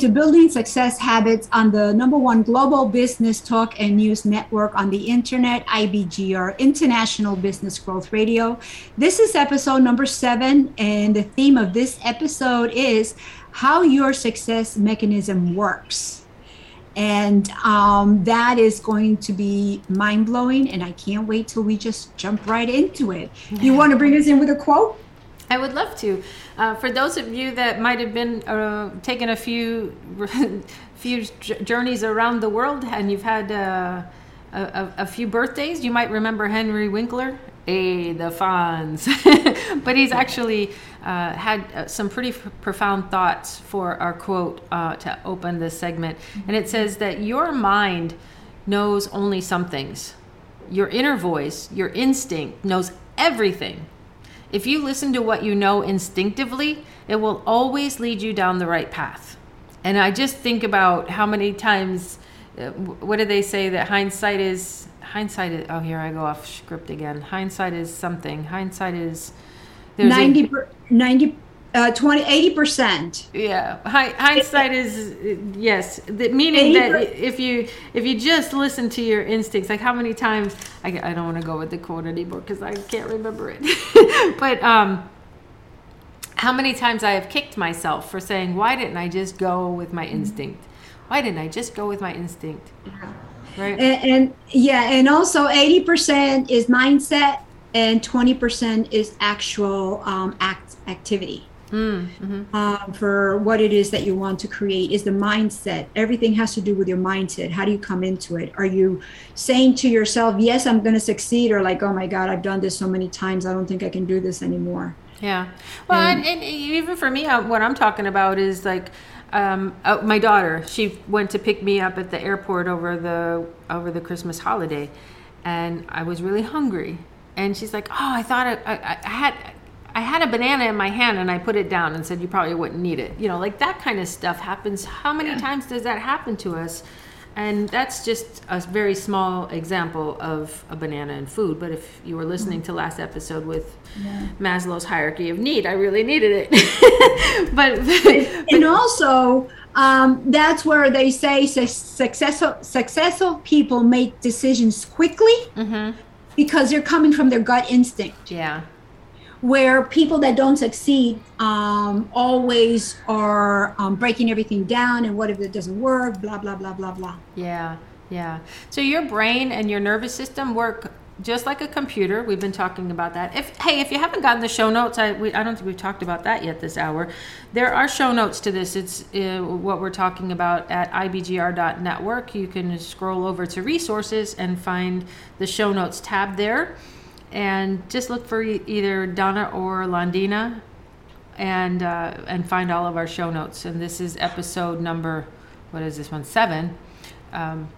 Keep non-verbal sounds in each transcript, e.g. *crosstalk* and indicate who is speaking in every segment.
Speaker 1: to Building Success Habits on the number one global business talk and news network on the internet, IBGR, International Business Growth Radio. This is episode number seven, and the theme of this episode is how your success mechanism works. And um, that is going to be mind blowing, and I can't wait till we just jump right into it. You want to bring us in with a quote?
Speaker 2: I would love to. Uh, for those of you that might have been uh, taking a few *laughs* few journeys around the world and you've had uh, a, a, few birthdays, you might remember Henry Winkler. Hey, the Fonz. *laughs* but he's actually uh, had uh, some pretty f- profound thoughts for our quote uh, to open this segment. And it says that your mind knows only some things. Your inner voice, your instinct knows everything if you listen to what you know instinctively, it will always lead you down the right path. And I just think about how many times, uh, what do they say that hindsight is, hindsight is, oh, here I go off script again. Hindsight is something. Hindsight is,
Speaker 1: there's 90, a, 90 uh, 20 80 percent.
Speaker 2: Yeah. Hindsight is yes. The, meaning that if you if you just listen to your instincts like how many times i, I don't want to go with the quote anymore because i can't remember it. *laughs* But um how many times i have kicked myself for saying why didn't i just go with my instinct? Why didn't i just go with my instinct?
Speaker 1: Right? And, and yeah and also 80 percent is mindset and 20% is actual um, act activity mm-hmm. uh, for what it is that you want to create is the mindset. Everything has to do with your mindset. How do you come into it? Are you saying to yourself yes i'm going to succeed or like oh my god i've done this so many times i don't think i can do this anymore.
Speaker 2: Yeah. Well and, and, and even for me uh, what i'm talking about is like um, uh, my daughter she went to pick me up at the airport over the over the christmas holiday and i was really hungry. And she's like oh i thought I, I, I had I had a banana in my hand and I put it down and said, You probably wouldn't need it. You know, like that kind of stuff happens. How many yeah. times does that happen to us? And that's just a very small example of a banana and food. But if you were listening to last episode with yeah. Maslow's hierarchy of need, I really needed it. *laughs* but,
Speaker 1: but, *laughs* and also, um, that's where they say successful successful people make decisions quickly mm-hmm. because they're coming from their gut instinct.
Speaker 2: Yeah
Speaker 1: where people that don't succeed um, always are um, breaking everything down and what if it doesn't work blah blah blah blah blah.
Speaker 2: Yeah yeah. So your brain and your nervous system work just like a computer. We've been talking about that. If hey if you haven't gotten the show notes i, we, I don't think we've talked about that yet this hour. There are show notes to this. It's uh, what we're talking about at ibgr.network you can scroll over to resources and find the show notes tab there and just look for either Donna or Londina and uh, and find all of our show notes. And this is episode number, what is this one? Seven. Um,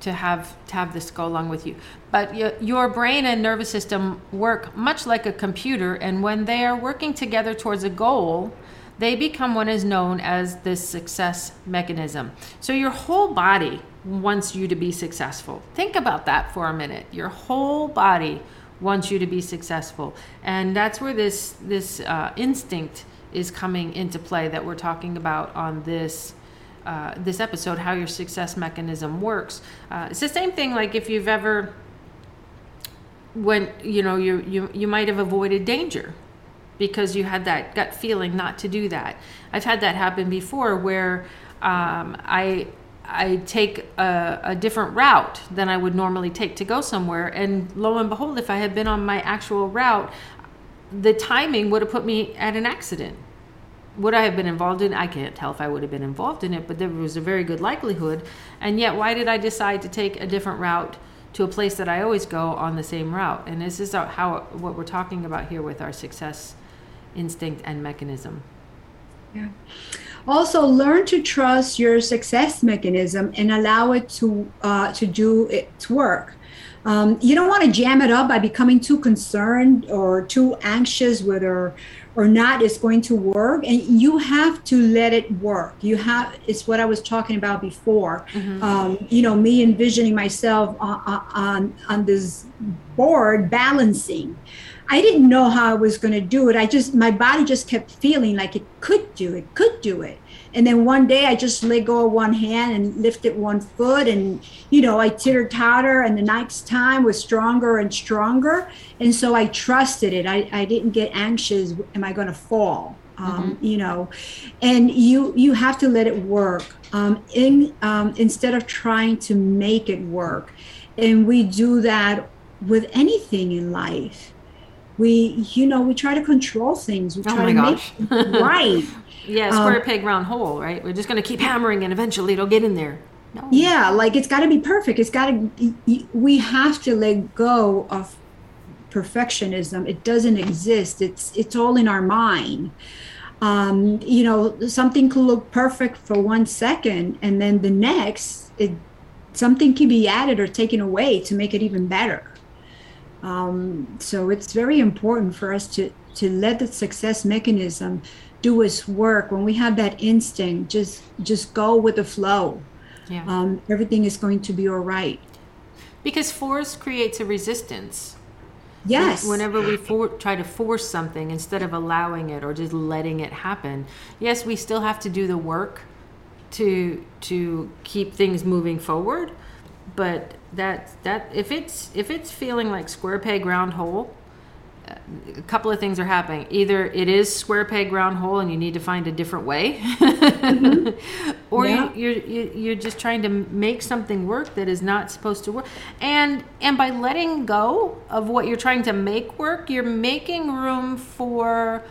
Speaker 2: to have to have this go along with you. But y- your brain and nervous system work much like a computer, and when they are working together towards a goal, they become what is known as the success mechanism. So your whole body wants you to be successful. Think about that for a minute. Your whole body wants you to be successful. And that's where this this uh, instinct is coming into play that we're talking about on this uh, this episode how your success mechanism works. Uh, it's the same thing like if you've ever when you know you you you might have avoided danger because you had that gut feeling not to do that. I've had that happen before where um, i I take a, a, different route than I would normally take to go somewhere. And lo and behold, if I had been on my actual route, the timing would have put me at an accident. Would I have been involved in? I can't tell if I would have been involved in it, but there was a very good likelihood. And yet, why did I decide to take a different route to a place that I always go on the same route? And this is how what we're talking about here with our success instinct and mechanism.
Speaker 1: Yeah. Also, learn to trust your success mechanism and allow it to uh, to do its work. Um, you don't want to jam it up by becoming too concerned or too anxious whether or not it's going to work and you have to let it work you have it's what i was talking about before mm-hmm. um, you know me envisioning myself on, on on this board balancing I didn't know how I was going to do it. I just, my body just kept feeling like it could do it, could do it. and then one day I just let go of one hand and lifted one foot, and you know I titter totter, and the next time was stronger and stronger, and so I trusted it. I, I didn't get anxious. Am I going to fall? Um, mm-hmm. You know, and you you have to let it work. Um, in um, instead of trying to make it work, and we do that with anything in life we you know we try to control things. We
Speaker 2: oh
Speaker 1: try
Speaker 2: oh
Speaker 1: to
Speaker 2: gosh.
Speaker 1: make right. *laughs*
Speaker 2: Yeah square um, peg round hole right? We're just going to keep hammering and eventually it'll get in there.
Speaker 1: No. yeah like it's got to be perfect. It's got to we have to let go of perfectionism. It doesn't exist. It's it's all in our mind. Um, you know something could look perfect for one second and then the next it something can be added or taken away to make it even better um, so it's very important for us to to let the success mechanism do its work. When we have that instinct, just just go with the flow. Yeah. Um, everything is going to be all right.
Speaker 2: Because force creates a resistance.
Speaker 1: Yes.
Speaker 2: Whenever we for, try to force something instead of allowing it or just letting it happen, yes, we still have to do the work to to keep things moving forward. But that that if it's if it's feeling like square peg round hole a couple of things are happening either it is square peg round hole and you need to find a different way mm-hmm. *laughs* or yeah. you, you're you're just trying to make something work that is not supposed to work and and by letting go of what you're trying to make work you're making room for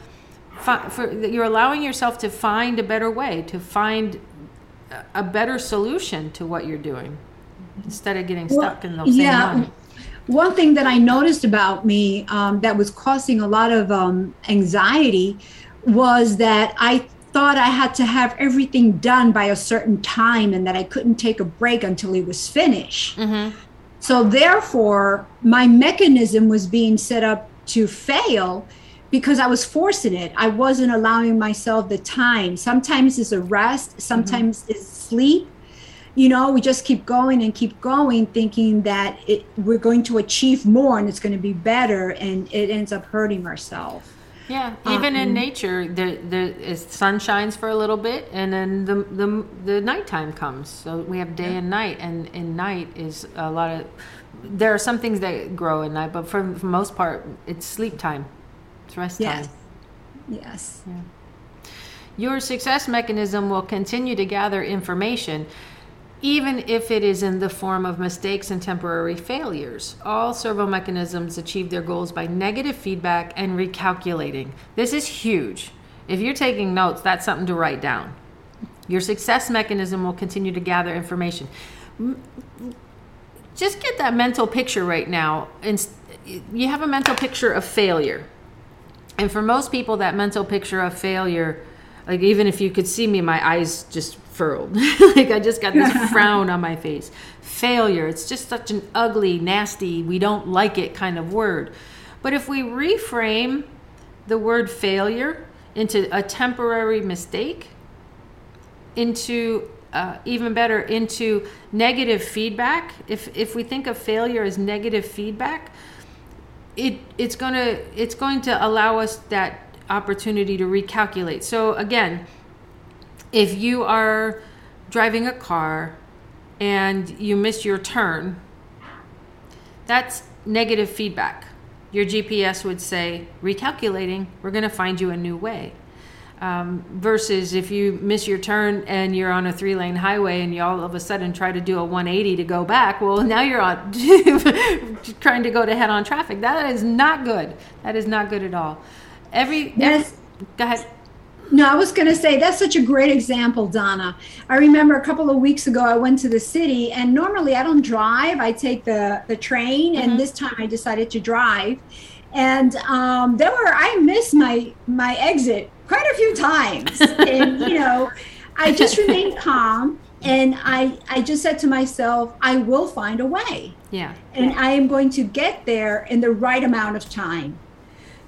Speaker 2: for you're allowing yourself to find a better way to find a better solution to what you're doing instead of getting stuck in the same yeah. one.
Speaker 1: One thing that I noticed about me um, that was causing a lot of um, anxiety was that I thought I had to have everything done by a certain time and that I couldn't take a break until it was finished. Mm-hmm. So, therefore, my mechanism was being set up to fail because I was forcing it. I wasn't allowing myself the time. Sometimes it's a rest, sometimes mm-hmm. it's sleep, you know we just keep going and keep going thinking that it, we're going to achieve more and it's going to be better and it ends up hurting ourselves.
Speaker 2: Yeah even um, in nature the the sun shines for a little bit and then the the, the nighttime comes. So we have day yeah. and night and in night is a lot of there are some things that grow at night but for, for most part it's sleep time. It's rest
Speaker 1: yes.
Speaker 2: time.
Speaker 1: Yes.
Speaker 2: Yeah. Your success mechanism will continue to gather information even if it is in the form of mistakes and temporary failures. All servo mechanisms achieve their goals by negative feedback and recalculating. This is huge. If you're taking notes, that's something to write down. Your success mechanism will continue to gather information. Just get that mental picture right now. You have a mental picture of failure. And for most people, that mental picture of failure, like even if you could see me, my eyes just furrowed. *laughs* like I just got this *laughs* frown on my face. Failure. It's just such an ugly, nasty, we don't like it kind of word. But if we reframe the word failure into a temporary mistake, into uh, even better, into negative feedback, if, if we think of failure as negative feedback, it, it's gonna it's going to allow us that opportunity to recalculate. So again, if you are driving a car and you miss your turn, that's negative feedback. Your GPS would say, recalculating, we're going to find you a new way. Um, versus if you miss your turn and you're on a three lane highway and you all of a sudden try to do a 180 to go back, well, now you're on *laughs* trying to go to head on traffic. That is not good. That is not good at all. Every, yes. Every, go ahead.
Speaker 1: No, I was going to say that's such a great example, Donna. I remember a couple of weeks ago I went to the city, and normally I don't drive. I take the the train, mm-hmm. and this time I decided to drive. And um, there were I missed my my exit quite a few times, *laughs* and you know, I just remained calm, and I I just said to myself, I will find a way.
Speaker 2: Yeah.
Speaker 1: And I am going to get there in the right amount of time.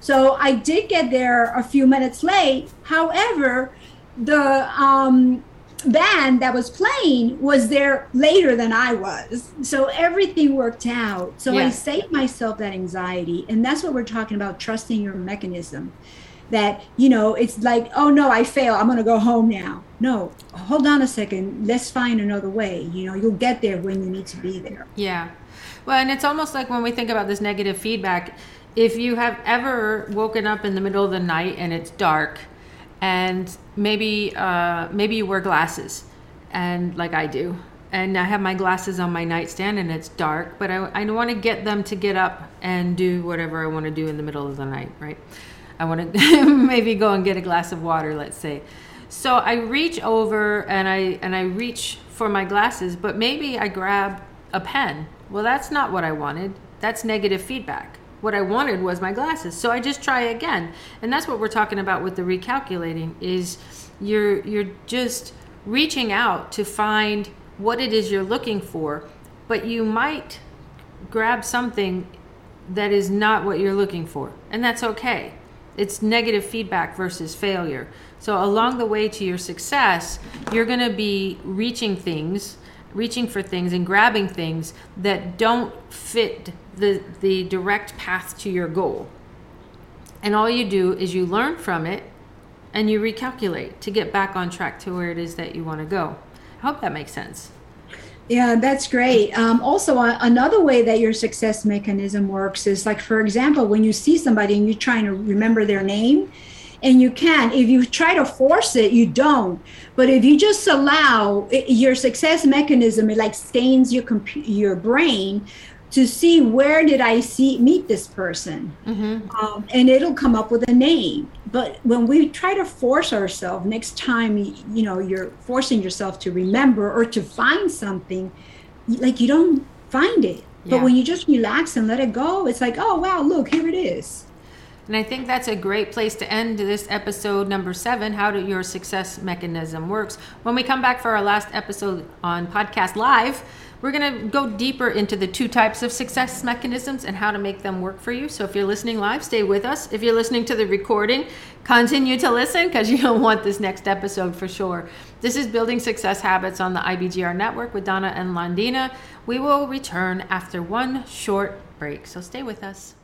Speaker 1: So I did get there a few minutes late. However, the um, band that was playing was there later than I was. So everything worked out. So yeah. I saved myself that anxiety. And that's what we're talking about trusting your mechanism. that you know it's like oh no i fail i'm going to go home now no hold on a second let's find another way you know you'll get there when you need to be there
Speaker 2: yeah well and it's almost like when we think about this negative feedback if you have ever woken up in the middle of the night and it's dark and maybe uh, maybe you wear glasses and like i do and i have my glasses on my nightstand and it's dark but i, I want to get them to get up and do whatever i want to do in the middle of the night right I want to *laughs* maybe go and get a glass of water, let's say. So I reach over and I and I reach for my glasses, but maybe I grab a pen. Well, that's not what I wanted. That's negative feedback. What I wanted was my glasses. So I just try again. And that's what we're talking about with the recalculating is you're you're just reaching out to find what it is you're looking for, but you might grab something that is not what you're looking for. And that's okay it's negative feedback versus failure. So along the way to your success, you're going to be reaching things, reaching for things and grabbing things that don't fit the the direct path to your goal. And all you do is you learn from it and you recalculate to get back on track to where it is that you want to go. I hope that makes sense.
Speaker 1: Yeah, that's great. Um, also, uh, another way that your success mechanism works is like, for example, when you see somebody and you're trying to remember their name, and you can. If you try to force it, you don't. But if you just allow it, your success mechanism, it like stains your compu- your brain to see where did I see meet this person, mm-hmm. um, and it'll come up with a name. But when we try to force ourselves, next time you know you're forcing yourself to remember or to find something, like you don't find it. Yeah. But when you just relax and let it go, it's like, oh wow, look, here it is.
Speaker 2: And I think that's a great place to end this episode number seven How do Your Success Mechanism Works. When we come back for our last episode on Podcast Live, we're going to go deeper into the two types of success mechanisms and how to make them work for you. So if you're listening live, stay with us. If you're listening to the recording, continue to listen because you'll want this next episode for sure. This is Building Success Habits on the IBGR network with Donna and Londina. We will return after one short break, so stay with us.